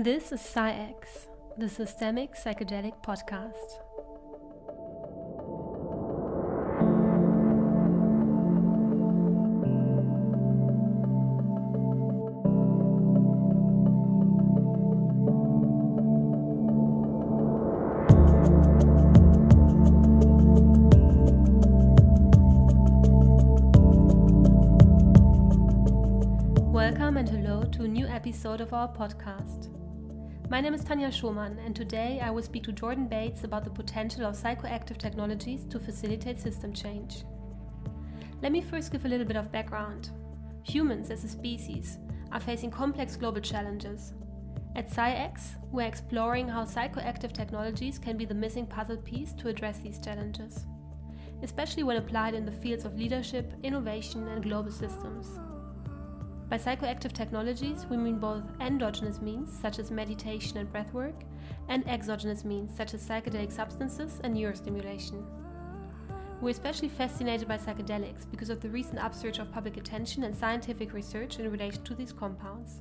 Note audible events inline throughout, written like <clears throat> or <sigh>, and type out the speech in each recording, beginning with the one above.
This is PsyX, the Systemic Psychedelic Podcast. Welcome and hello to a new episode of our podcast. My name is Tanja Schumann, and today I will speak to Jordan Bates about the potential of psychoactive technologies to facilitate system change. Let me first give a little bit of background. Humans as a species are facing complex global challenges. At PsyX, we're exploring how psychoactive technologies can be the missing puzzle piece to address these challenges, especially when applied in the fields of leadership, innovation, and global systems. By psychoactive technologies, we mean both endogenous means, such as meditation and breathwork, and exogenous means, such as psychedelic substances and neurostimulation. We're especially fascinated by psychedelics because of the recent upsurge of public attention and scientific research in relation to these compounds.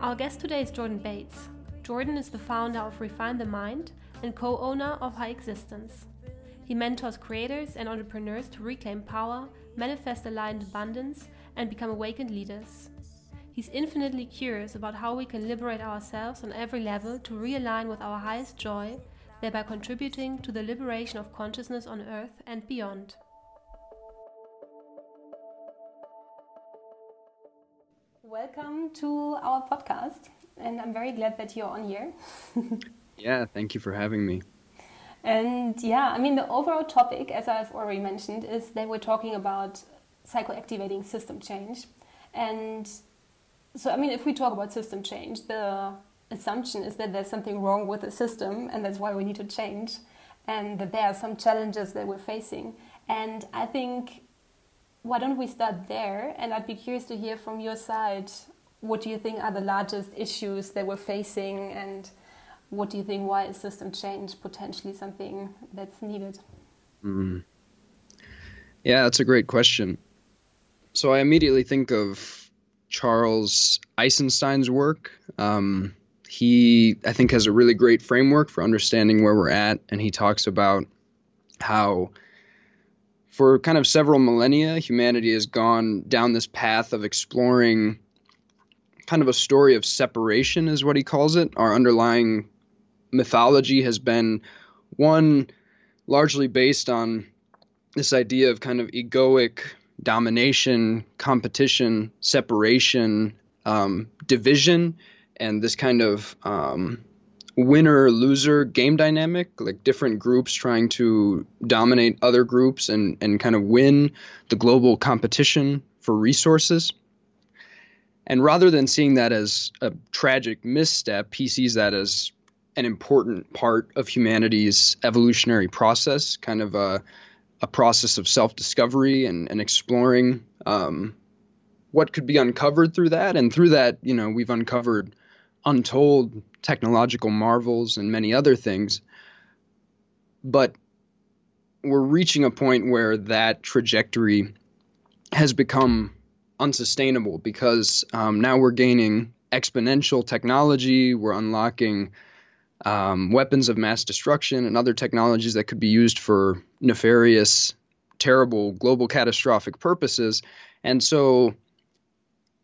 Our guest today is Jordan Bates. Jordan is the founder of Refine the Mind and co owner of High Existence. He mentors creators and entrepreneurs to reclaim power, manifest aligned abundance, and become awakened leaders. He's infinitely curious about how we can liberate ourselves on every level to realign with our highest joy, thereby contributing to the liberation of consciousness on Earth and beyond. Welcome to our podcast, and I'm very glad that you're on here. <laughs> yeah, thank you for having me. And yeah, I mean, the overall topic, as I've already mentioned, is that we're talking about psychoactivating system change. And so, I mean, if we talk about system change, the assumption is that there's something wrong with the system and that's why we need to change, and that there are some challenges that we're facing. And I think, why don't we start there? And I'd be curious to hear from your side what do you think are the largest issues that we're facing and what do you think why is system change potentially something that's needed mm. yeah that's a great question so I immediately think of Charles Eisenstein's work. Um, he, I think, has a really great framework for understanding where we're at, and he talks about how, for kind of several millennia, humanity has gone down this path of exploring kind of a story of separation, is what he calls it. Our underlying mythology has been one largely based on this idea of kind of egoic domination, competition, separation, um, division, and this kind of um, winner loser game dynamic, like different groups trying to dominate other groups and, and kind of win the global competition for resources. And rather than seeing that as a tragic misstep, he sees that as an important part of humanity's evolutionary process, kind of a a process of self discovery and, and exploring um, what could be uncovered through that. And through that, you know, we've uncovered untold technological marvels and many other things. But we're reaching a point where that trajectory has become unsustainable because um, now we're gaining exponential technology, we're unlocking um, weapons of mass destruction and other technologies that could be used for nefarious, terrible, global catastrophic purposes. And so,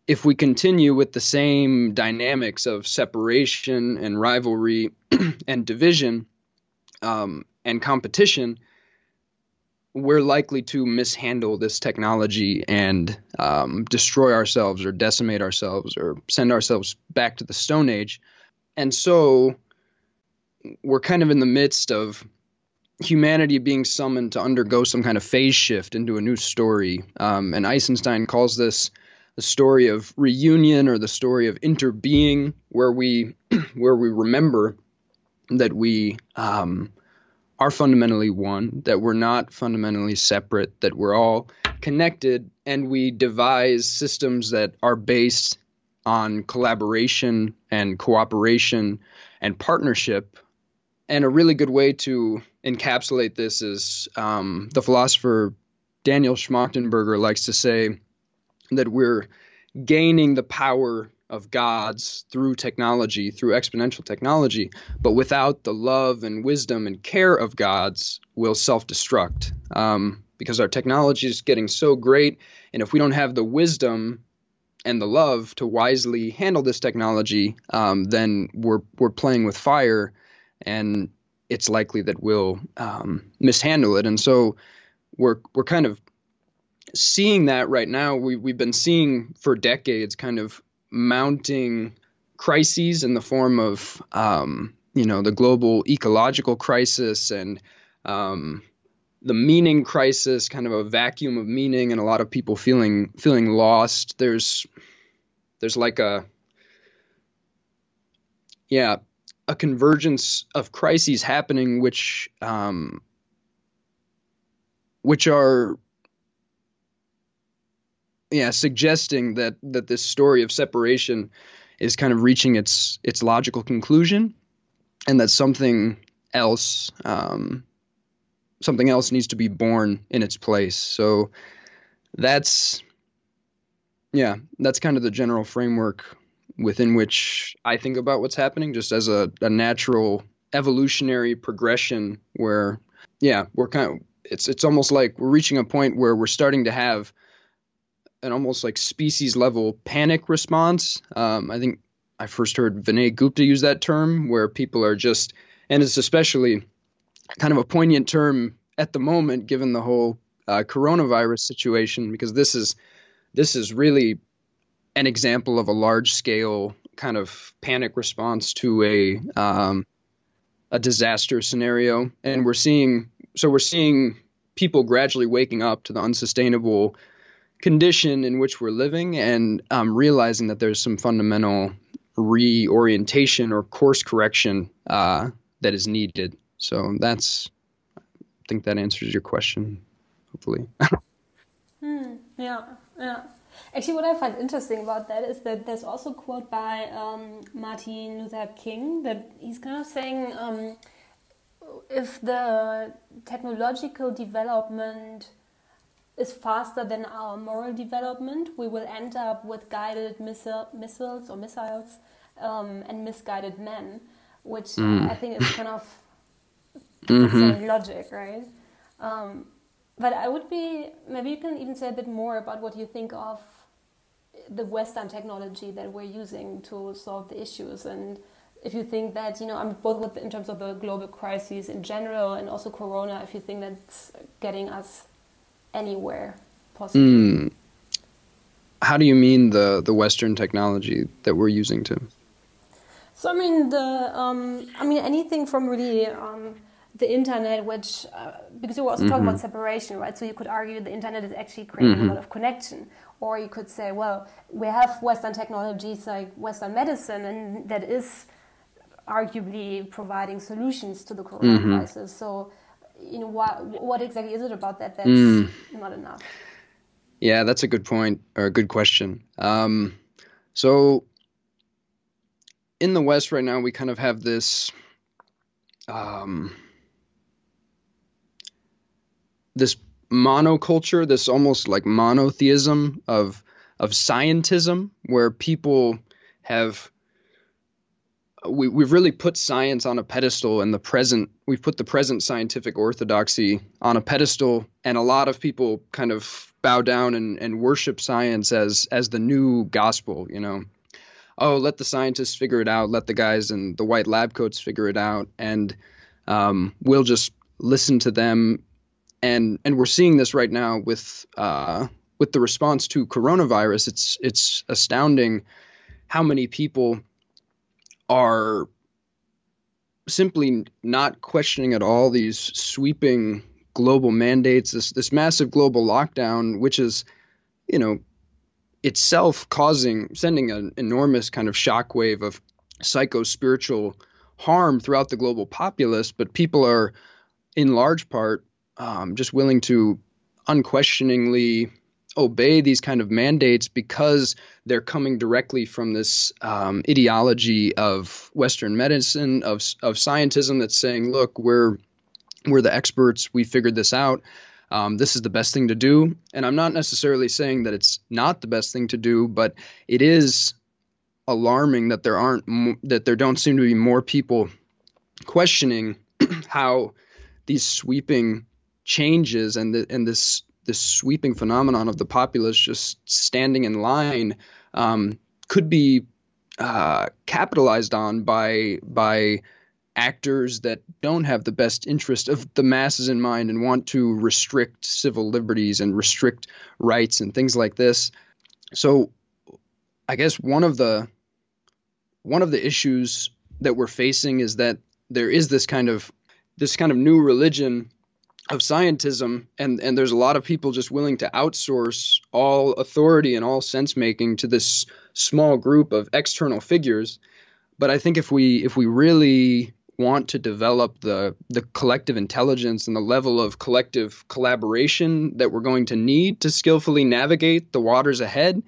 if we continue with the same dynamics of separation and rivalry <clears throat> and division um, and competition, we're likely to mishandle this technology and um, destroy ourselves or decimate ourselves or send ourselves back to the Stone Age. And so, we're kind of in the midst of humanity being summoned to undergo some kind of phase shift into a new story. Um, and Eisenstein calls this the story of reunion or the story of interbeing, where we <clears throat> where we remember that we um, are fundamentally one, that we're not fundamentally separate, that we're all connected, and we devise systems that are based on collaboration and cooperation and partnership and a really good way to encapsulate this is um, the philosopher Daniel Schmachtenberger likes to say that we're gaining the power of gods through technology, through exponential technology, but without the love and wisdom and care of gods, we'll self destruct. Um, because our technology is getting so great, and if we don't have the wisdom and the love to wisely handle this technology, um, then we're we're playing with fire, and it's likely that we'll um, mishandle it. And so we're we're kind of seeing that right now. We we've been seeing for decades kind of mounting crises in the form of um, you know the global ecological crisis and um, the meaning crisis, kind of a vacuum of meaning, and a lot of people feeling feeling lost. There's there's like a yeah a convergence of crises happening, which um, which are yeah suggesting that that this story of separation is kind of reaching its its logical conclusion, and that something else um, something else needs to be born in its place. So that's yeah, that's kind of the general framework within which I think about what's happening, just as a, a natural evolutionary progression where yeah, we're kind of it's it's almost like we're reaching a point where we're starting to have an almost like species level panic response. Um, I think I first heard Vinay Gupta use that term, where people are just, and it's especially kind of a poignant term at the moment, given the whole uh, coronavirus situation, because this is this is really an example of a large scale kind of panic response to a um, a disaster scenario, and we're seeing so we're seeing people gradually waking up to the unsustainable condition in which we're living and um, realizing that there's some fundamental reorientation or course correction uh, that is needed. So that's I think that answers your question, hopefully. <laughs> hmm, yeah, yeah. Actually, what I find interesting about that is that there's also a quote by um, Martin Luther King that he's kind of saying um, if the technological development is faster than our moral development, we will end up with guided missile, missiles or missiles um, and misguided men, which mm. I think is kind of <laughs> mm-hmm. same logic, right? Um, but I would be maybe you can even say a bit more about what you think of the Western technology that we're using to solve the issues, and if you think that you know, I'm both with in terms of the global crises in general and also Corona, if you think that's getting us anywhere possible. Mm. How do you mean the the Western technology that we're using to? So I mean the um, I mean anything from really um, the internet, which uh, because you were also mm-hmm. talking about separation, right? So you could argue the internet is actually creating mm-hmm. a lot of connection, or you could say, well, we have Western technologies like Western medicine, and that is arguably providing solutions to the corona mm-hmm. crisis. So, you know, what what exactly is it about that that's mm. not enough? Yeah, that's a good point or a good question. Um, so, in the West right now, we kind of have this. Um, this monoculture, this almost like monotheism of of scientism, where people have we, we've really put science on a pedestal and the present we've put the present scientific orthodoxy on a pedestal and a lot of people kind of bow down and, and worship science as as the new gospel you know? Oh let the scientists figure it out let the guys in the white lab coats figure it out and um, we'll just listen to them and and we're seeing this right now with uh, with the response to coronavirus. It's it's astounding how many people are simply not questioning at all these sweeping global mandates, this this massive global lockdown, which is, you know, itself causing sending an enormous kind of shockwave of psycho spiritual harm throughout the global populace, but people are in large part um, just willing to unquestioningly obey these kind of mandates because they're coming directly from this um, ideology of Western medicine, of of scientism that's saying, look, we're we're the experts, we figured this out. Um, this is the best thing to do. And I'm not necessarily saying that it's not the best thing to do, but it is alarming that there aren't that there don't seem to be more people questioning <clears throat> how these sweeping changes and the, and this this sweeping phenomenon of the populace just standing in line um, could be uh, capitalized on by by actors that don't have the best interest of the masses in mind and want to restrict civil liberties and restrict rights and things like this. So I guess one of the one of the issues that we're facing is that there is this kind of this kind of new religion of scientism and and there's a lot of people just willing to outsource all authority and all sense making to this small group of external figures. But i think if we if we really want to develop the the collective intelligence and the level of collective collaboration that we're going to need to skillfully navigate the waters ahead,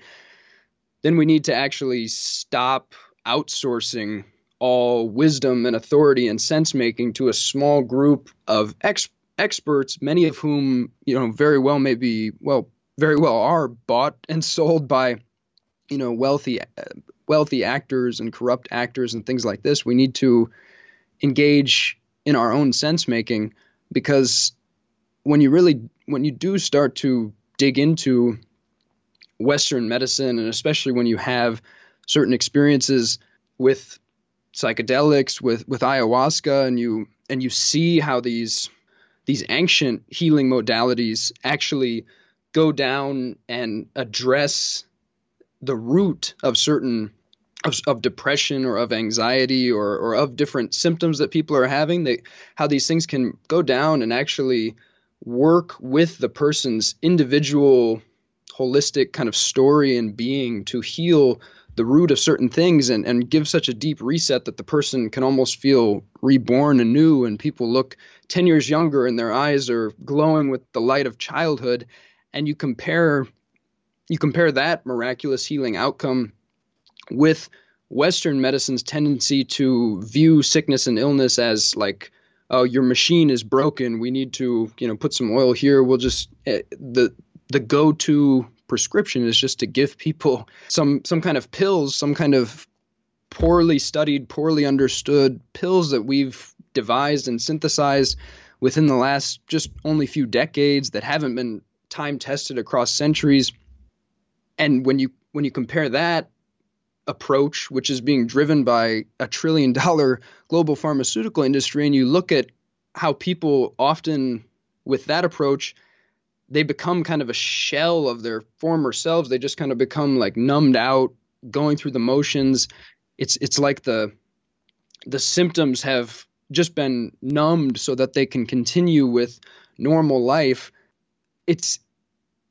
then we need to actually stop outsourcing all wisdom and authority and sense making to a small group of ex- experts, many of whom, you know, very well may be, well, very well are bought and sold by, you know, wealthy, wealthy actors and corrupt actors and things like this. We need to engage in our own sense making because when you really when you do start to dig into western medicine and especially when you have certain experiences with psychedelics with with ayahuasca and you and you see how these these ancient healing modalities actually go down and address the root of certain of, of, depression or of anxiety or, or of different symptoms that people are having, they, how these things can go down and actually work with the person's individual holistic kind of story and being to heal the root of certain things and, and give such a deep reset that the person can almost feel reborn anew and people look 10 years younger and their eyes are glowing with the light of childhood and you compare you compare that miraculous healing outcome with Western medicine's tendency to view sickness and illness as like, oh, your machine is broken. We need to, you know, put some oil here. We'll just uh, the the go-to prescription is just to give people <laughs> some some kind of pills, some kind of poorly studied, poorly understood pills that we've devised and synthesized within the last just only few decades that haven't been time tested across centuries. And when you when you compare that approach, which is being driven by a trillion <laughs> dollar global pharmaceutical industry, and you look at how people often, with that approach, they become kind of a shell of their former selves. They just kind of become like numbed out, going through the motions. It's it's like the the symptoms have just been numbed so that they can continue with normal life. It's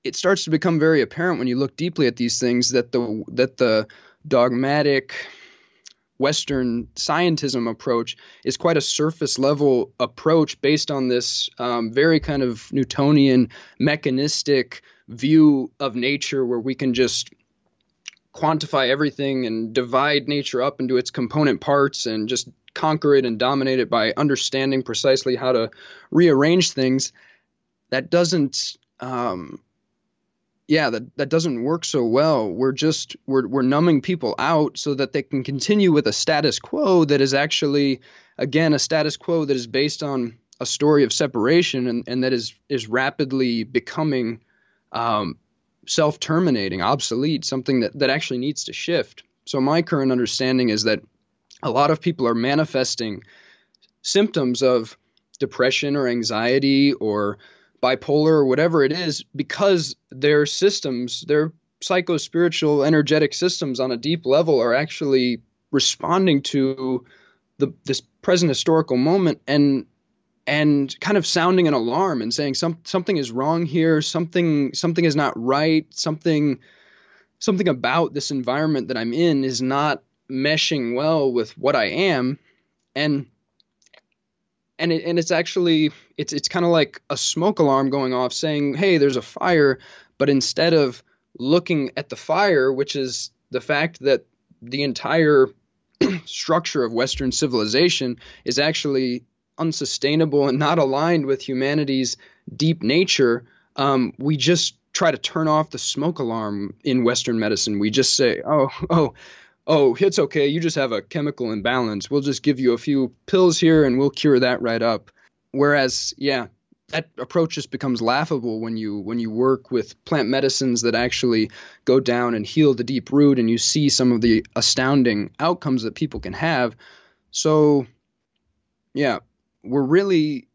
it starts to become very apparent when you look deeply at these things that the that the dogmatic Western scientism approach is quite a surface level approach based on this um, very kind of Newtonian mechanistic view of nature where we can just quantify everything and divide nature up into its component parts and just conquer it and dominate it by understanding precisely how to rearrange things. That doesn't um, yeah, that, that doesn't work so well. We're just we're we're numbing people out so that they can continue with a status quo that is actually again a status quo that is based on a story of separation and, and that is is rapidly becoming um, self-terminating, obsolete, something that, that actually needs to shift. So my current understanding is that a lot of people are manifesting symptoms of depression or anxiety or bipolar or whatever it is because their systems, their psycho spiritual energetic systems on a deep level are actually responding to the this present historical moment and and kind of sounding an alarm and saying some something is wrong here, something something is not right, something something about this environment that I'm in is not meshing well with what I am. And and it, and it's actually it's it's kind of like a smoke alarm going off saying, "Hey, there's a fire," but instead of looking at the fire, which is the fact that the entire <clears throat> structure of Western civilization is actually unsustainable and not aligned with humanity's deep nature, um, we just try to turn off the smoke alarm in Western medicine. We just say, "Oh, <laughs> oh." Oh, it's okay. You just have a chemical imbalance. We'll just give you a few pills here and we'll cure that right up. Whereas, yeah, that approach just becomes laughable when you when you work with plant medicines that actually go down and heal the deep root and you see some of the astounding outcomes that people can have so yeah we're really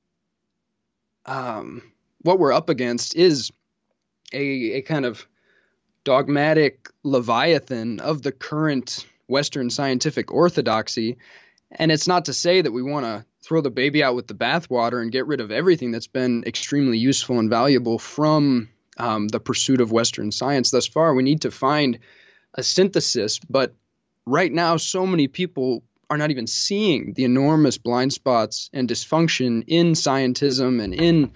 um, what we're up against is a, a kind of dogmatic leviathan of the current western scientific orthodoxy and it's not to say that we want to throw the baby out with the bathwater and get rid of everything that's been extremely useful and valuable from um, the pursuit of Western science thus far. We need to find a synthesis, but right now, so many people are not even seeing the enormous blind spots and dysfunction in scientism and in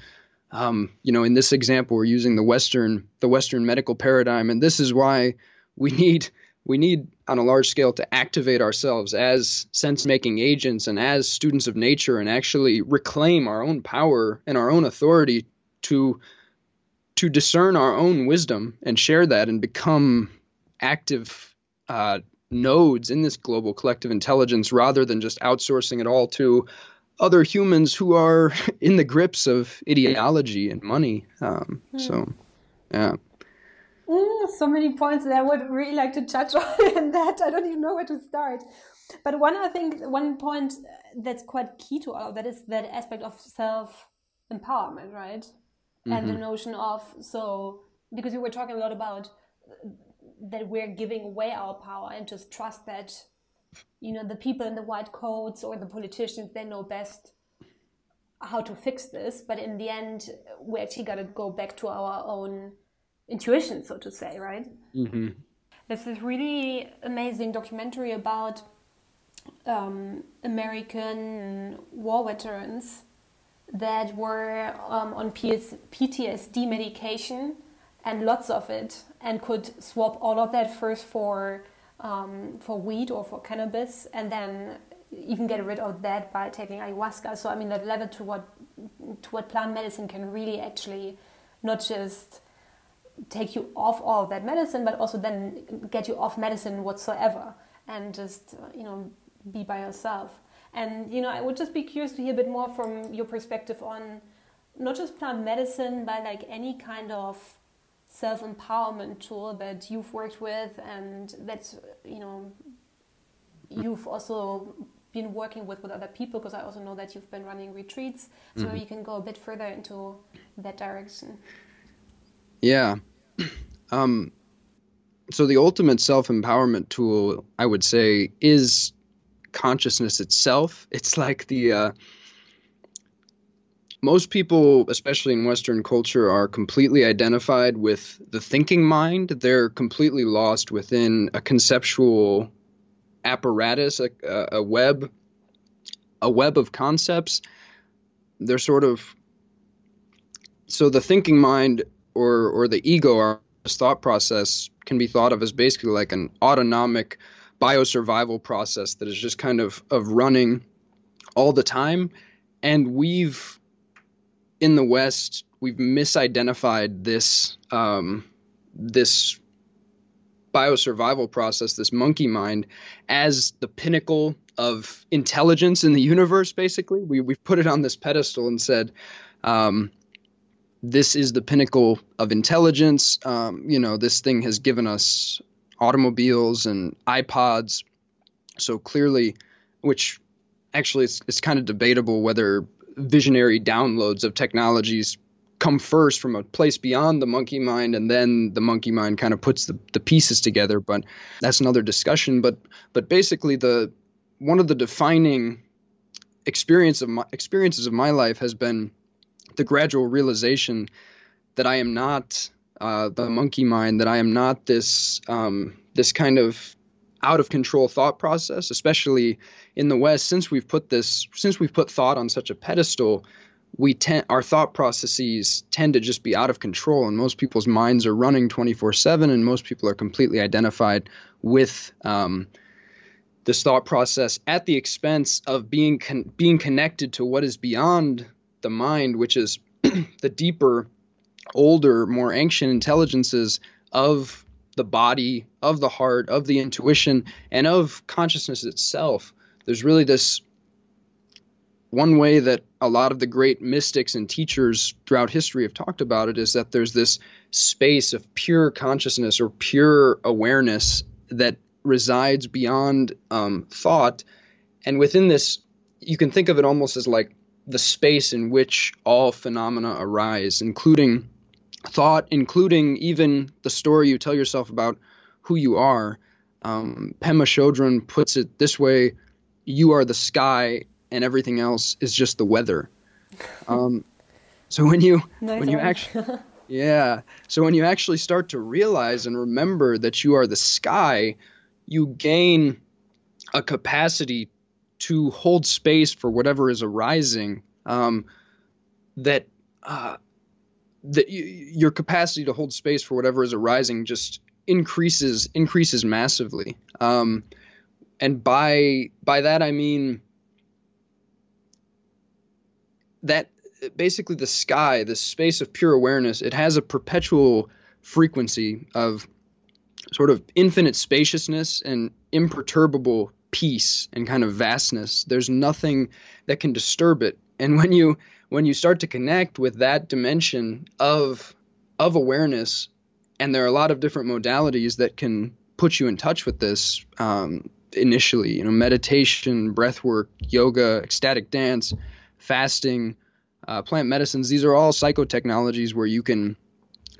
um, you know in this example we're using the western the western medical paradigm and this is why we need we need on a large scale to activate ourselves as sense making agents and as students of nature and actually reclaim our own power and our own authority to to discern our own wisdom and share that and become active uh, nodes in this global collective intelligence rather than just outsourcing it all to other humans who are <laughs> in the grips of ideology and money. Um, mm. So, yeah. Mm, so many points that I would really like to touch <laughs> on in that. I don't even know where to start. But one, I think, one point that's quite key to all of that is that aspect of self empowerment, right? Mm-hmm. And the mm-hmm. notion of so because we were talking a lot about that we're giving away our power and just trust that you know the people in the white coats or the politicians they know best how to fix this but in the end we actually got to go back to our own intuition, so to say, right? Mm-hmm. There's this really amazing documentary about um, American war veterans that were um, on PS- PTSD medication and lots of it, and could swap all of that first for um, for weed or for cannabis, and then even get rid of that by taking ayahuasca. So I mean, that level to what to what plant medicine can really actually not just take you off all of that medicine, but also then get you off medicine whatsoever and just, you know, be by yourself. And, you know, I would just be curious to hear a bit more from your perspective on not just plant medicine, but like any kind of self empowerment tool that you've worked with and that, you know, you've also been working with with other people because I also know that you've been running retreats. So mm-hmm. you can go a bit further into that direction. Yeah. <clears throat> Um, so the ultimate self-empowerment tool, I would say, is consciousness itself. It's like the uh, most people, especially in Western culture, are completely identified with the thinking mind. They're completely lost within a conceptual apparatus, a, a web, a web of concepts. They're sort of so the thinking mind or or the ego, our thought process, can be thought of as basically like an autonomic biosurvival process that is just kind of of running all the time. And we've in the West we've misidentified this um, this biosurvival process, this monkey mind, as the pinnacle of intelligence in the universe. Basically, we we've put it on this pedestal and said. Um, this is the pinnacle of intelligence. Um, you know, this thing has given us automobiles and iPods. So clearly, which actually it's, it's kind of debatable whether visionary downloads of technologies come first from a place beyond the monkey mind and then the monkey mind kind of puts the, the pieces together. But that's another discussion. But but basically the one of the defining experience of my, experiences of my life has been the gradual realization that I am not uh, the monkey mind, that I am not this um, this kind of out of control thought process, especially in the West. Since we've put this, since we've put thought on such a pedestal, we tend our thought processes tend to just be out of control, and most people's minds are running 24/7, and most people are completely identified with. Um, this thought process at the expense of being con- being connected to what is beyond the mind, which is <clears throat> the deeper, older, more ancient intelligences of the body, of the heart, of the intuition, and of consciousness itself. There's really this one way that a lot of the great mystics and teachers throughout history have talked about it is that there's this space of pure consciousness or pure awareness that resides beyond um, thought. And within this, you can think of it almost as like the space in which all phenomena arise, including thought, including even the story you tell yourself about who you are. Um, Pema Chodron puts it this way you are the sky and everything else is just the weather. <laughs> Um, so when you nice when you actually yeah, so when you actually start to realize and remember that you are the sky, you gain a capacity to hold space for whatever is arising. Um, that uh, that your capacity to hold space for whatever is arising just increases increases massively. Um, and by by that I mean that basically the sky, the space of pure awareness, it has a perpetual frequency of sort of infinite spaciousness and imperturbable peace and kind of vastness. There's nothing that can disturb it. And when you when you start to connect with that dimension of of awareness, and there are a lot of different modalities that can put you in touch with this. Um, initially, you know, meditation, breath work, yoga, ecstatic dance, fasting, uh, plant medicines. These are all psychotechnologies where you can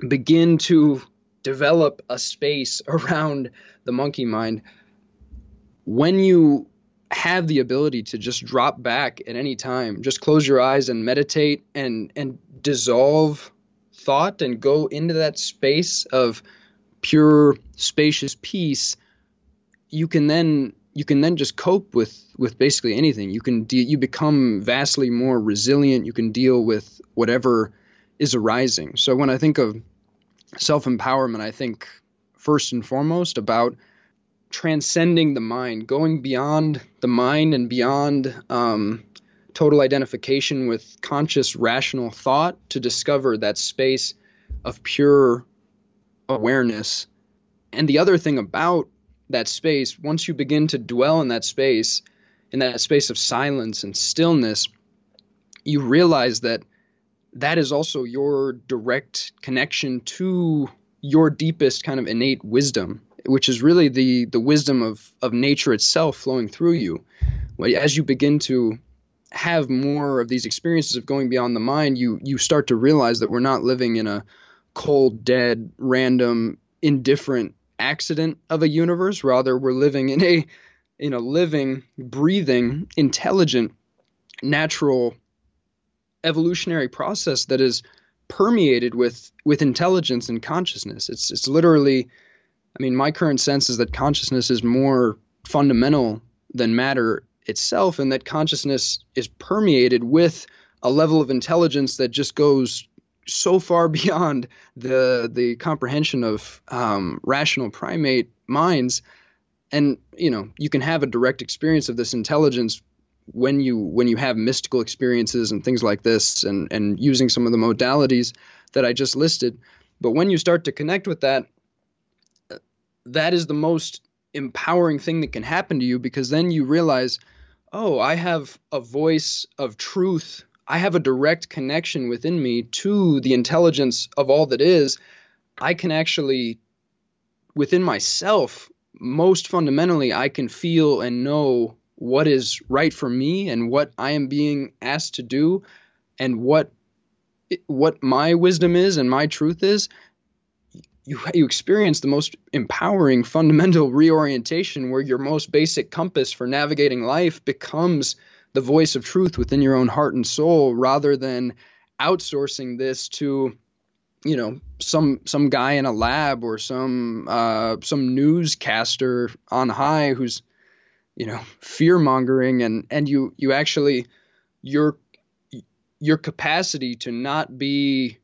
begin to develop a space <laughs> around the monkey mind. When you have the ability to just drop back at any time, just close your eyes and meditate and and dissolve thought and go into that space of pure spacious peace, you can then you can then just cope with with basically anything. You can de- you become vastly more resilient. You can deal with whatever is arising. So when I think of self empowerment, I think first and foremost about transcending the mind, going beyond the mind and beyond um, total identification with conscious, rational thought to discover that space of pure awareness. And the other thing about that space, once you begin to dwell in that space, in that space of silence and stillness, you realize that that is also your direct connection to your deepest kind of innate wisdom, which is really the the wisdom of of nature itself flowing through you. As you begin to have more of these experiences of going beyond the mind, you you start to realize that we're not living in a cold, dead, random, indifferent accident of a universe. Rather, we're living in a in a living, breathing, intelligent, natural evolutionary process that is permeated with with intelligence and consciousness. It's it's literally I mean, my current sense is that consciousness is more fundamental than matter itself and that consciousness is permeated with a level of intelligence that just goes so far <laughs> beyond the the comprehension of um, rational primate minds, and you know you can have a direct experience of this intelligence when you when you have mystical experiences and things like this, and and using some of the modalities that I just listed. But when you start to connect with that, that is the most empowering thing that can happen to you because then you realize, oh, I have a voice of truth I have a direct connection within me to the intelligence of all that is, I can actually, within myself, most fundamentally, I can feel and know what is right for me and what I am being asked to do and what what my wisdom is and my truth is you you experience the most empowering fundamental reorientation where your most basic compass for navigating life becomes the voice of truth within your own heart and soul rather than outsourcing this to you know some some guy in a lab or some uh, some newscaster on high who's you know fear mongering and and you you actually your your capacity to not be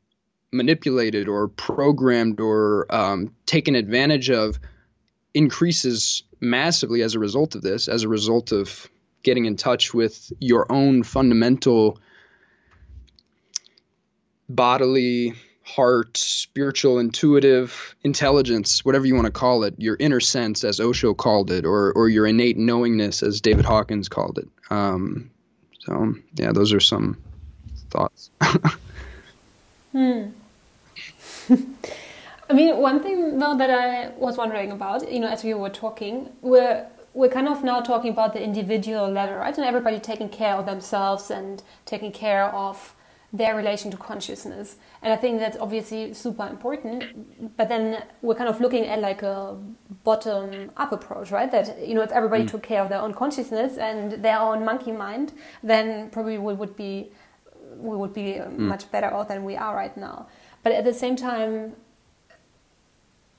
manipulated or programmed or um, taken advantage of increases massively as a result of this as a result of getting in touch with your own fundamental bodily heart, spiritual, intuitive intelligence, whatever you want to call it, your inner sense, as Osho called it, or or your innate knowingness, as David Hawkins called it. Um, so yeah, those are some thoughts. <laughs> hmm. <laughs> I mean, one thing though that I was wondering about, you know, as we were talking, we're we're kind of now talking about the individual level, right? And everybody taking care of themselves and taking care of their relation to consciousness. And I think that's obviously super important. But then we're kind of looking at like a bottom up approach, right? That, you know, if everybody mm. took care of their own consciousness and their own monkey mind, then probably we would be, we would be mm. much better off than we are right now. But at the same time,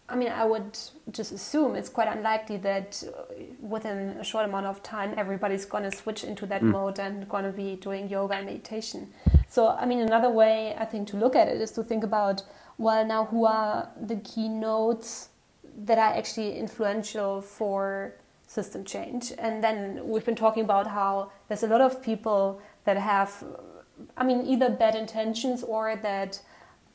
I mean, I would just assume it's quite unlikely that within a short amount of time everybody's going to switch into that mm. mode and going to be doing yoga and meditation. So, I mean, another way I think to look at it is to think about well, now who are the key nodes that are actually influential for system change? And then we've been talking about how there's a lot of people that have, I mean, either bad intentions or that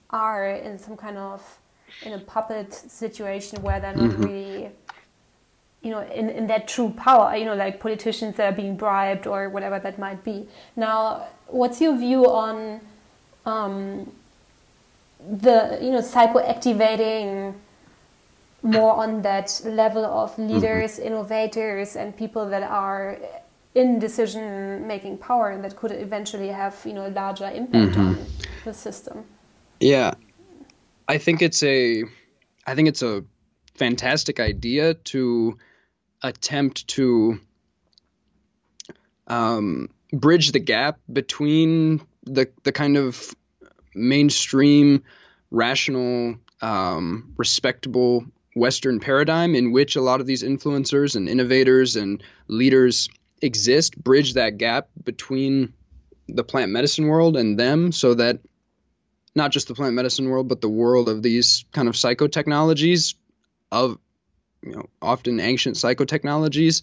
are in some kind of in a puppet situation where they're not mm-hmm. really you know in, in that true power you know like politicians that are being bribed or whatever that might be now what's your view on um, the you know psychoactivating more on that level of mm-hmm. leaders mm-hmm. innovators and people that are in decision making power and that could eventually have you know a larger impact mm-hmm. on the system yeah I think it's a I think it's a fantastic idea to attempt to um, bridge the gap between the the kind of mainstream, rational, um, respectable Western paradigm in which a lot of these influencers and innovators and leaders exist, bridge that gap between the plant medicine world and them so that not just the plant medicine world, but the world of these kind of psychotechnologies, of you know, often ancient psychotechnologies,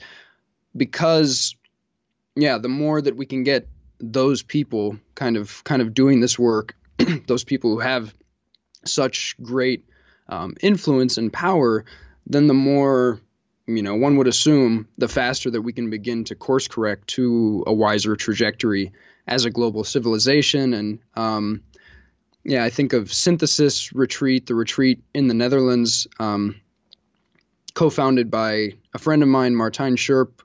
because yeah, the more that we can get those people kind of kind of doing this work, <clears throat> those people who have such great um, influence and power, then the more you know one would assume the faster that we can begin to course correct to a wiser trajectory as a global civilization. And um, yeah, I think of Synthesis Retreat, the retreat in the Netherlands, um, co-founded by a friend of mine, Martijn Schirp.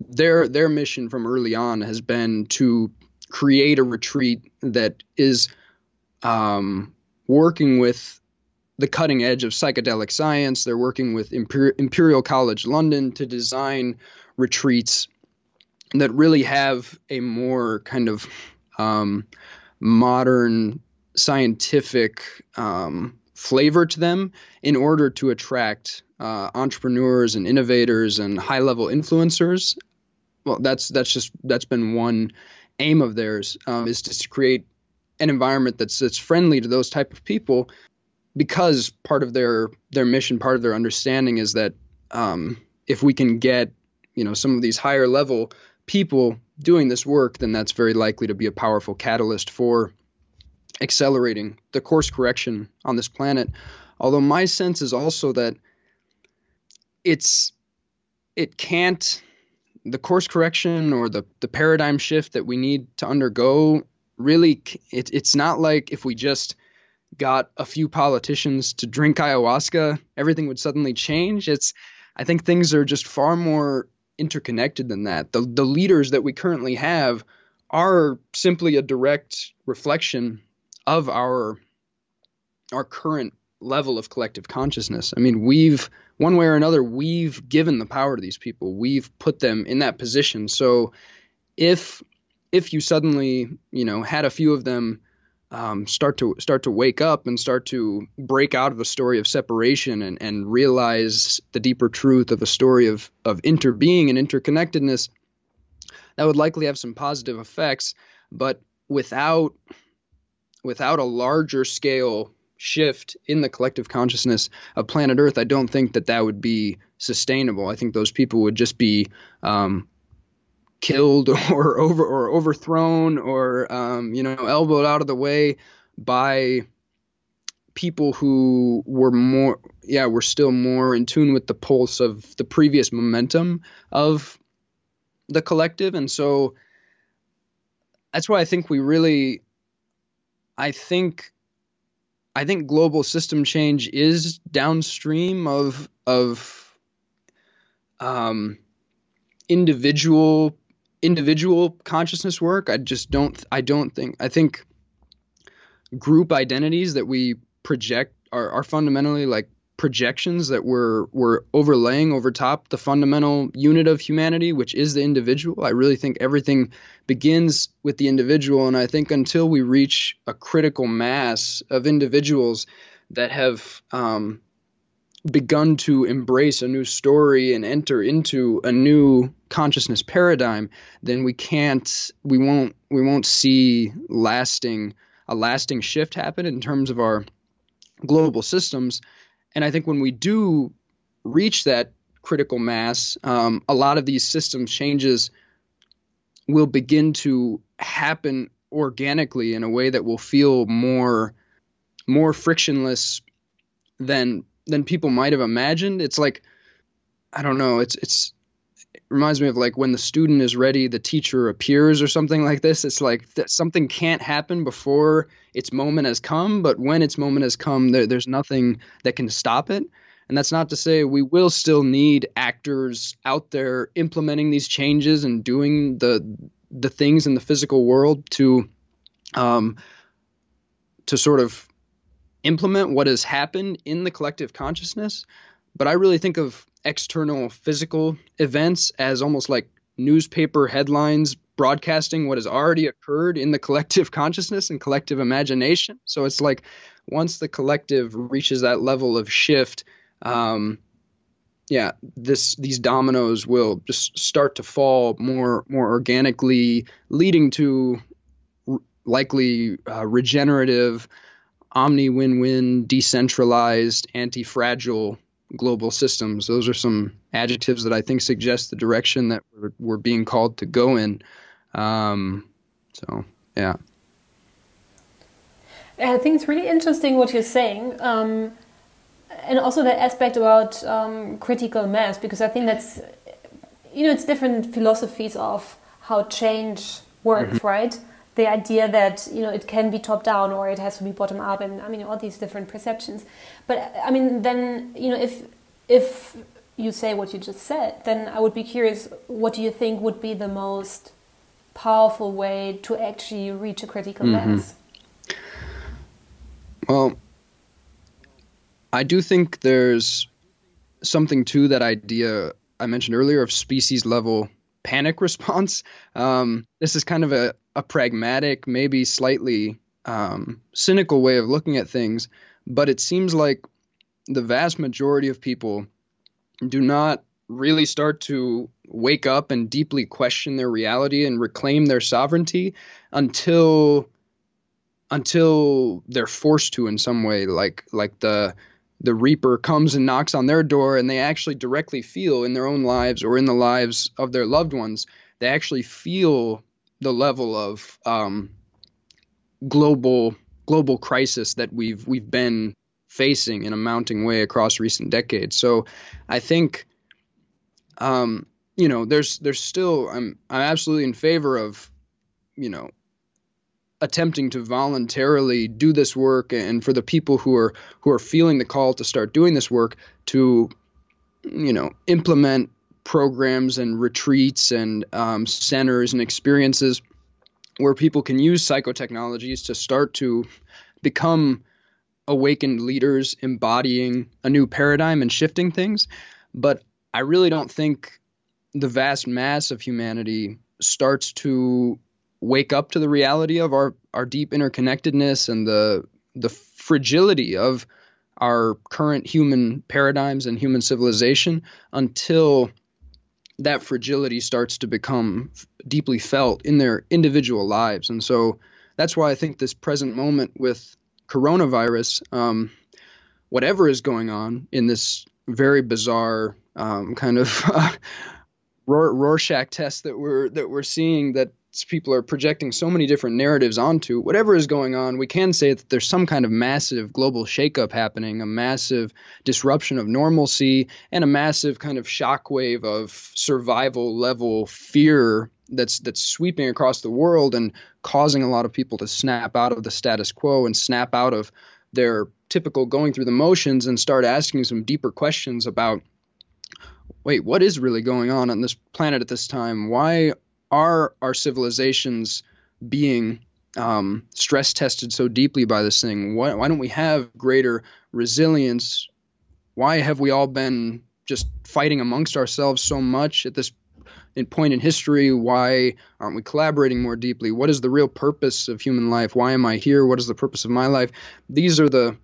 Their their mission from early on has been to create a retreat that is um, working with the cutting edge of psychedelic science. They're working with Imper- Imperial College London to design retreats that really have a more kind of um, modern scientific um, flavor to them in order to attract uh, entrepreneurs and innovators and high level influencers. Well, that's that's just that's been one aim of theirs um, is to create an environment that's that's friendly to those type of people because part of their their mission, part of their understanding is that um, if we can get you know some of these higher level people doing this work, then that's very likely to be a powerful catalyst for accelerating the course correction on this planet. Although my sense is also that it's it can't the course correction or the the paradigm shift that we need to undergo really it, it's not like if we just got a few politicians to drink ayahuasca everything would suddenly change it's i think things are just far more interconnected than that the the leaders that we currently have are simply a direct reflection of our our current level of collective consciousness. I mean, we've one way or another we've given the power to these people. We've put them in that position. So if if you suddenly, you know, had a few of them um, start to start to wake up and start to break out of a story of separation and, and realize the deeper truth of a story of of interbeing and interconnectedness, that would likely have some positive effects. But without without a larger scale shift in the collective consciousness of planet Earth, I don't think that that would be sustainable. I think those people would just be um, killed <laughs> or over or overthrown or um, you know elbowed out of the way by people who were more yeah were still more in tune with the pulse of the previous momentum of the collective and so that's why i think we really i think i think global system change is downstream of of um individual individual consciousness work. I just don't i don't think i think group identities that we project are, are fundamentally like projections that we're we're overlaying over top the fundamental unit of humanity which is the individual. I really think everything begins with the individual and i think until we reach a critical mass of individuals that have um, begun to embrace a new story and enter into a new consciousness paradigm then we can't we won't we won't see lasting a lasting shift happen in terms of our global systems. And I think when we do reach that critical mass, um, a lot of these systems changes will begin to happen organically in a way that will feel more more frictionless than than people might have imagined. It's like I don't know. It's it's reminds me of like when the student is ready, the teacher appears or something like this. It's like that something can't happen before its moment has come, but when its moment has come, there, there's nothing that can stop it. And that's not to say we will still need actors out there implementing these changes and doing the the things in the physical world to um, to sort of implement what has happened in the collective consciousness. But I really think of external physical events as almost like newspaper headlines broadcasting what has already occurred in the collective <laughs> consciousness and collective imagination. So it's like once the collective reaches that level of shift, um, yeah, this these dominoes will just start to fall more more organically, leading to r- likely uh, regenerative, omni win-win, decentralized, anti-fragile global systems. Those are some adjectives that I think suggest the direction that we're, we're being called to go in. Um, so, yeah. I think it's really interesting what you're saying. Um, and also the aspect about um, critical mass, because I think that's, you know, it's different philosophies of how change works, mm-hmm. right? the idea that you know it can be top down or it has to be bottom up and i mean all these different perceptions but i mean then you know if if you say what you just said then i would be curious what do you think would be the most powerful way to actually reach a critical mm-hmm. mass well i do think there's something to that idea i mentioned earlier of species level panic response. <laughs> Um, this is kind of a, a pragmatic, maybe slightly um, cynical way of looking at things, but it seems like the vast majority of people do not really start to wake up and deeply question their reality and reclaim their sovereignty until until they're forced to in some way like like the the reaper comes and knocks on their door and they actually directly feel in their own lives or in the lives of their loved ones they actually feel the level of um, global global crisis that we've we've been facing in a mounting way across recent decades. So i think um, you know there's there's still i'm i'm absolutely in favor of you know attempting to voluntarily do this work and for the people who are who are feeling the call to start doing this work to you know implement programs and retreats and um, centers and experiences where people can use psychotechnologies to start to become awakened leaders embodying a new paradigm and shifting things. But i really don't think the vast mass of humanity starts to wake up to the reality of our our deep interconnectedness and the the fragility of our current human paradigms and human civilization until that fragility starts to become deeply felt in their individual lives. And so that's why I think this present moment with coronavirus, um, whatever is going on in this very bizarre um, kind of <laughs> Rorschach test that we're that we're seeing that people are projecting so many different narratives onto whatever is going on we can say that there's some kind of massive global shakeup happening a massive disruption of normalcy and a massive kind of shockwave of survival level fear that's that's sweeping across the world and causing a lot of people to snap out of the status quo and snap out of their typical going through the motions and start asking some deeper questions about wait what is really going on on this planet at this time? Why are our civilizations being um, stress tested so deeply by this thing? Why, why don't we have greater resilience? Why have we all been just fighting amongst ourselves so much at this in point in history? Why aren't we collaborating more deeply? What is the real purpose of human life? Why am I here? What is the purpose of my life? These are the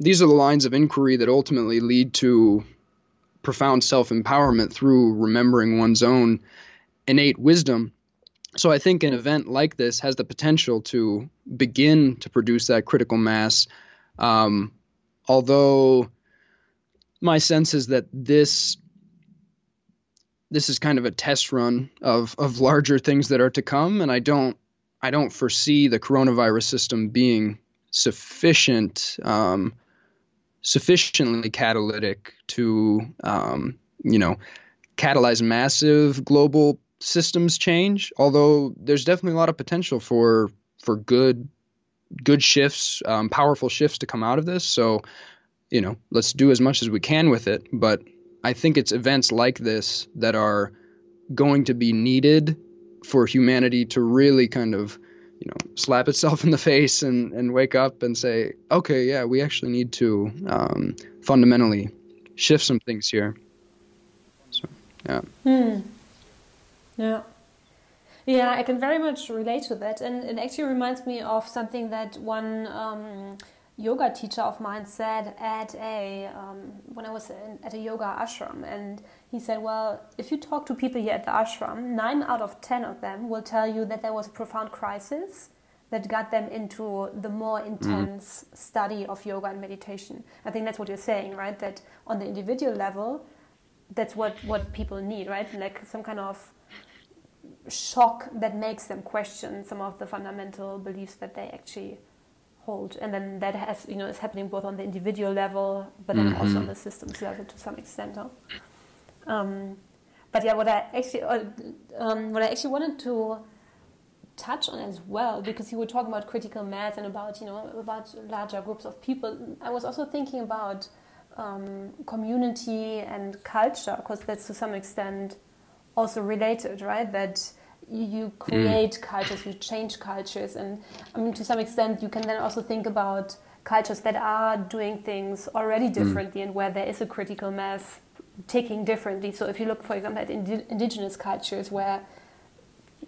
these are the lines of inquiry that ultimately lead to profound self-empowerment through remembering one's own innate wisdom. So I think an event like this has the potential to begin to produce that critical mass. Um, although my sense is that this this is kind of a test run of of larger things that are to come, and I don't I don't foresee the coronavirus system being sufficient um, sufficiently catalytic to um, you know catalyze massive global systems change, although there's definitely a lot of potential for for good good shifts, um, powerful shifts to come out of this. So, you know, let's do as much as we can with it. But I think it's events like this that are going to be needed for humanity to really kind of, you know, slap itself in the <laughs> face and, and wake up and say, okay, yeah, we actually need to um, fundamentally shift some things here. So, yeah. Hmm. Yeah. Yeah, I can very much relate to that. And it actually reminds me of something that one um, yoga teacher of mine said at a, um, when I was in, at a yoga ashram. And he said, well, if you talk to people here at the ashram, nine out of 10 of them will tell you that there was a profound crisis that got them into the more intense mm. study of yoga and meditation. I think that's what you're saying, right? That on the individual level, that's what, what people need, right? Like some kind of shock that makes them question some of the fundamental beliefs that they actually hold and then that has you know is happening both on the individual level but then mm-hmm. also on the systems level to some extent huh? um, but yeah what i actually uh, um, what i actually wanted to touch on as well because you were talking about critical mass and about you know about larger groups of people i was also thinking about um, community and culture because that's to some extent also related right that you create mm. cultures, you change cultures, and I mean to some extent you can then also think about cultures that are doing things already mm. differently mm. and where there is a critical mass ticking differently. So if you look, for example, at indi indigenous cultures where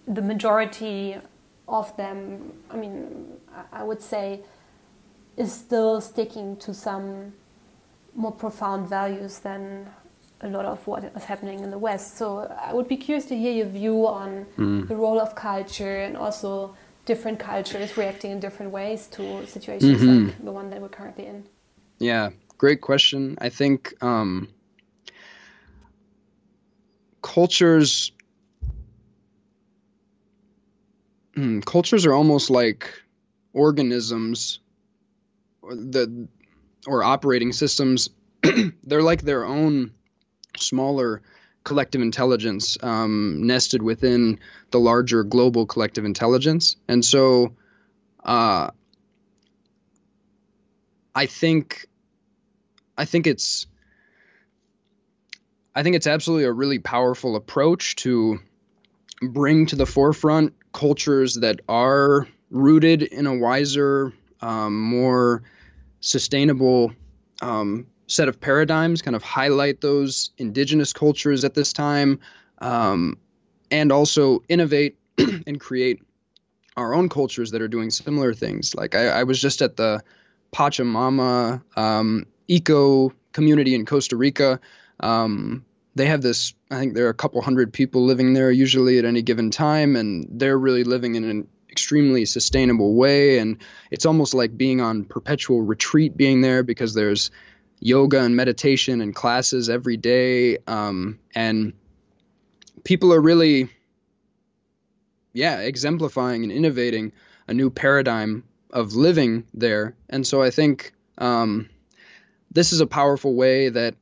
the majority of them, I mean, I would say, is still sticking to some more profound values than a lot of what is happening in the West. So I would be curious to hear your view on mm. the role of culture and also different cultures reacting in different ways to situations mm-hmm. like the one that we're currently in. Yeah, great question. I think um, cultures mm, cultures are almost like organisms or the or operating systems <clears throat> they're like their own smaller collective intelligence um, nested within the larger global collective intelligence. And so uh, I think I think it's I think it's absolutely a really powerful approach to bring to the forefront cultures that are rooted in a wiser, um, more sustainable um, set of paradigms, kind of highlight those indigenous cultures at this time, um, and also innovate <clears throat> and create our own cultures that are doing similar things. Like I, I was just at the Pachamama um, eco community in Costa Rica. Um, they have this, I think there are a couple hundred people living there usually at any given time, and they're really living in an extremely sustainable way. And it's almost like being on perpetual retreat being there because there's yoga and meditation and classes every day. Um, and people are really yeah, exemplifying and innovating a new paradigm of living there. And so I think um, this is a powerful way that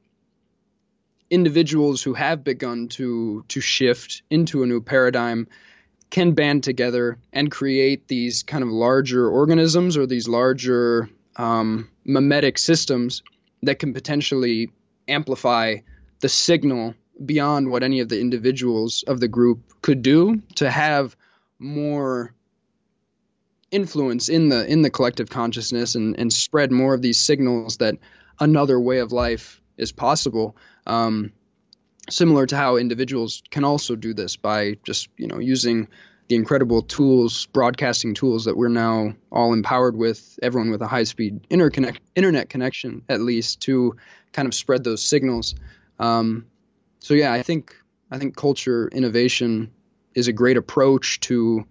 individuals who have begun to to shift into a new paradigm can band together and create these kind of larger organisms or these larger um, mimetic systems that can potentially amplify the signal beyond what any of the individuals of the group could do to have more influence in the in the collective consciousness and, and spread more of these signals that another way of life is possible. Um, similar to how individuals can also do this by just you know using the incredible tools, broadcasting tools that we're now all empowered with, everyone with a high-speed interconnect, internet connection at least, to kind of spread those signals. Um, so yeah, I think I think culture innovation is a great approach to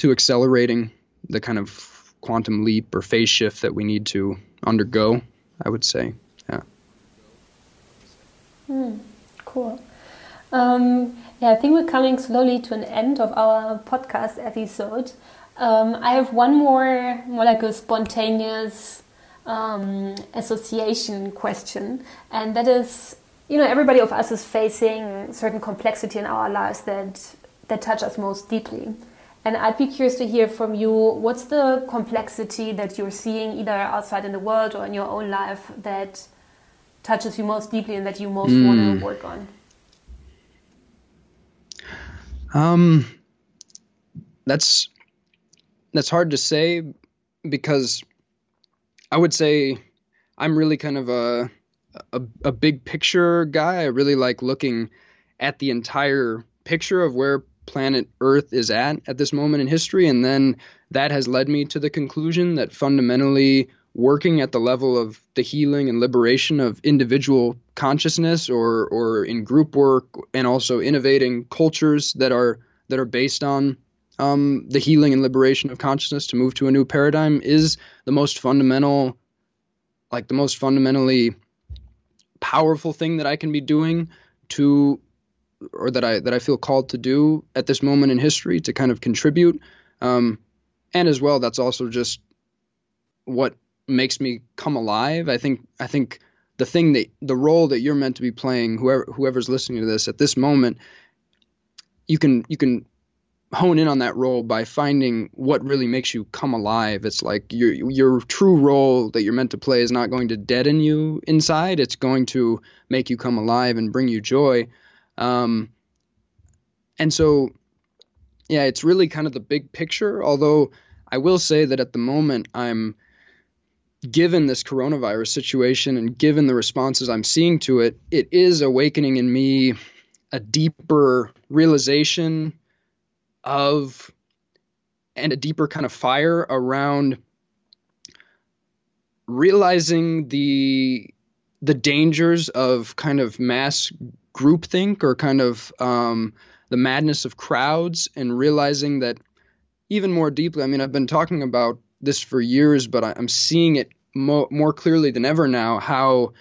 to accelerating the kind of quantum leap or phase shift that we need to undergo. I would say, yeah. Mm, cool. Um, yeah, I think we're coming slowly to an end of our podcast episode. Um, I have one more, more like a spontaneous um, association question, and that is, you know, everybody of us is facing certain complexity in our lives that that touch us most deeply. And I'd be curious to hear from you what's the complexity that you're seeing either outside in the world or in your own life that touches you most deeply and that you most mm. want to work on? Um, that's that's hard to say because I would say I'm really kind of a, a a big picture guy. I really like looking at the entire picture of where planet Earth is at at this moment in history. And then that has led me to the conclusion that fundamentally working at the level of the healing and liberation of individual consciousness or or in group work and also innovating cultures that are that are based on um, the healing and liberation of consciousness to move to a new paradigm is the most fundamental like the most fundamentally powerful thing that I can be doing to or that I that I feel called to do at this moment in history to kind of contribute. Um, and as well, that's also just what makes me come alive. I think I think the thing that the role that you're meant to be playing, whoever whoever's listening to this at this moment, you can you can hone in on that role by finding what really makes you come alive. It's like your your true role that you're meant to play is not going to deaden you inside. It's going to make you come alive and bring you joy. Um, and so, yeah, it's really kind of the big picture. Although I will say that at the moment, I'm given this coronavirus situation and given the responses I'm seeing to it, it is awakening in me a deeper realization of and a deeper kind of fire around realizing the the dangers of kind of mass groupthink or kind of um, the madness of crowds and realizing that even more deeply. I mean, I've been talking about this for years, but I'm seeing it mo- more clearly than ever now how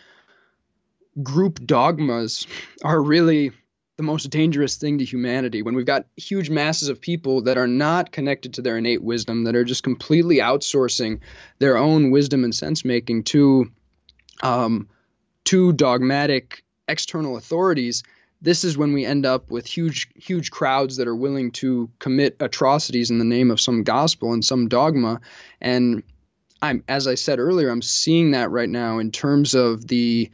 group dogmas are really the most dangerous thing to humanity. When we've got huge masses of people that are not connected to their innate wisdom that are just completely outsourcing their own wisdom and sense making to um, to dogmatic external authorities, this is when we end up with huge huge crowds that are willing to commit atrocities in the name of some gospel and some dogma. And I'm as I said earlier I'm seeing that right now in terms of the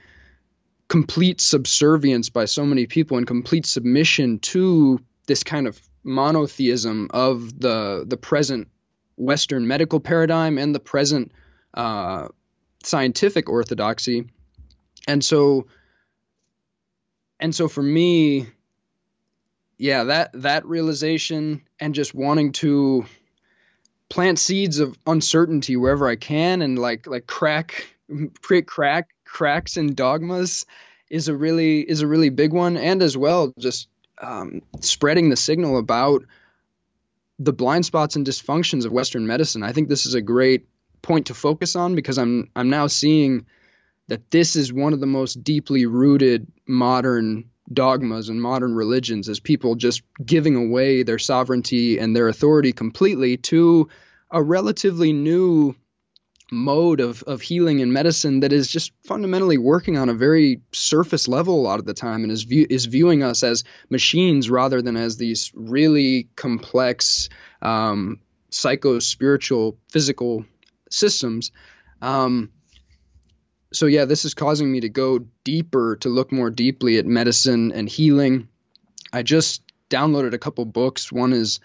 complete subservience by so many people and complete submission to this kind of monotheism of the the present Western medical paradigm and the present uh, scientific orthodoxy, and so and so for me yeah that that realization and just wanting to plant seeds of uncertainty wherever i can and like like crack <laughs> create crack cracks in dogmas is a really is a really big one. And as well just um, spreading the signal about the blind spots and dysfunctions of western medicine. I think this is a great point to focus on because i'm i'm now seeing that this is one of the most deeply rooted modern dogmas and modern religions as people just giving away their sovereignty and their authority completely to a relatively new mode of, of healing and medicine that is just fundamentally working on a very surface level a lot of the time and is view, is viewing us as machines rather than as these really complex um, psycho spiritual physical systems. Um, so yeah this is causing me to go deeper to look more deeply at medicine and healing i just downloaded a couple books one is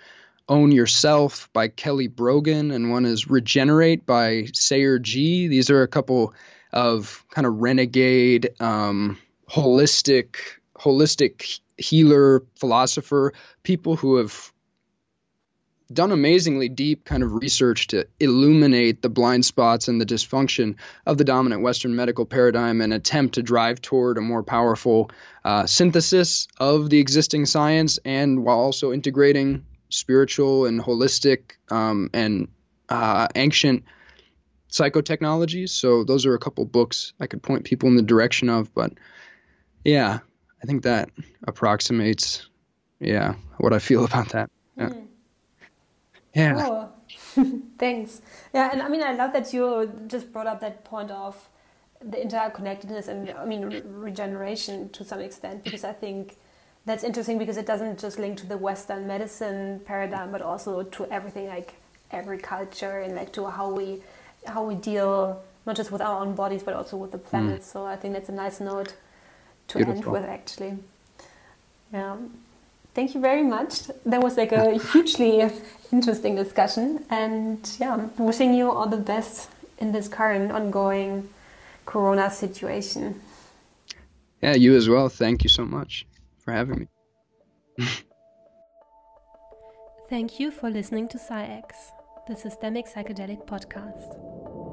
own Yourself by Kelly Brogan, and one is Regenerate by Sayer Ji. These are a couple of kind of renegade, um, holistic, holistic healer, philosopher, people who have done amazingly deep kind of research to illuminate the blind spots and the dysfunction of the dominant Western medical paradigm and attempt to drive toward a more powerful uh, synthesis of the existing science and while also integrating spiritual and holistic um, and uh, ancient psychotechnologies. So those are a couple books I could point people in the direction of. But yeah, I think that approximates yeah what I feel about that. Yeah. Mm. Yeah. Cool. <laughs> Thanks. Yeah, and I mean I love that you just brought up that point of the interconnectedness and I mean re regeneration to some extent because I think that's interesting because it doesn't just link to the Western medicine paradigm, but also to everything like every culture and like to how we how we deal not just with our own bodies but also with the planet. Mm. So I think that's a nice note to Beautiful. end with actually. Yeah. Thank you very much. That was like a <laughs> hugely interesting discussion and yeah, wishing you all the best in this current ongoing corona situation. Yeah, you as well. Thank you so much for having me. Thank you for listening to PsyX, the Systemic Psychedelic Podcast.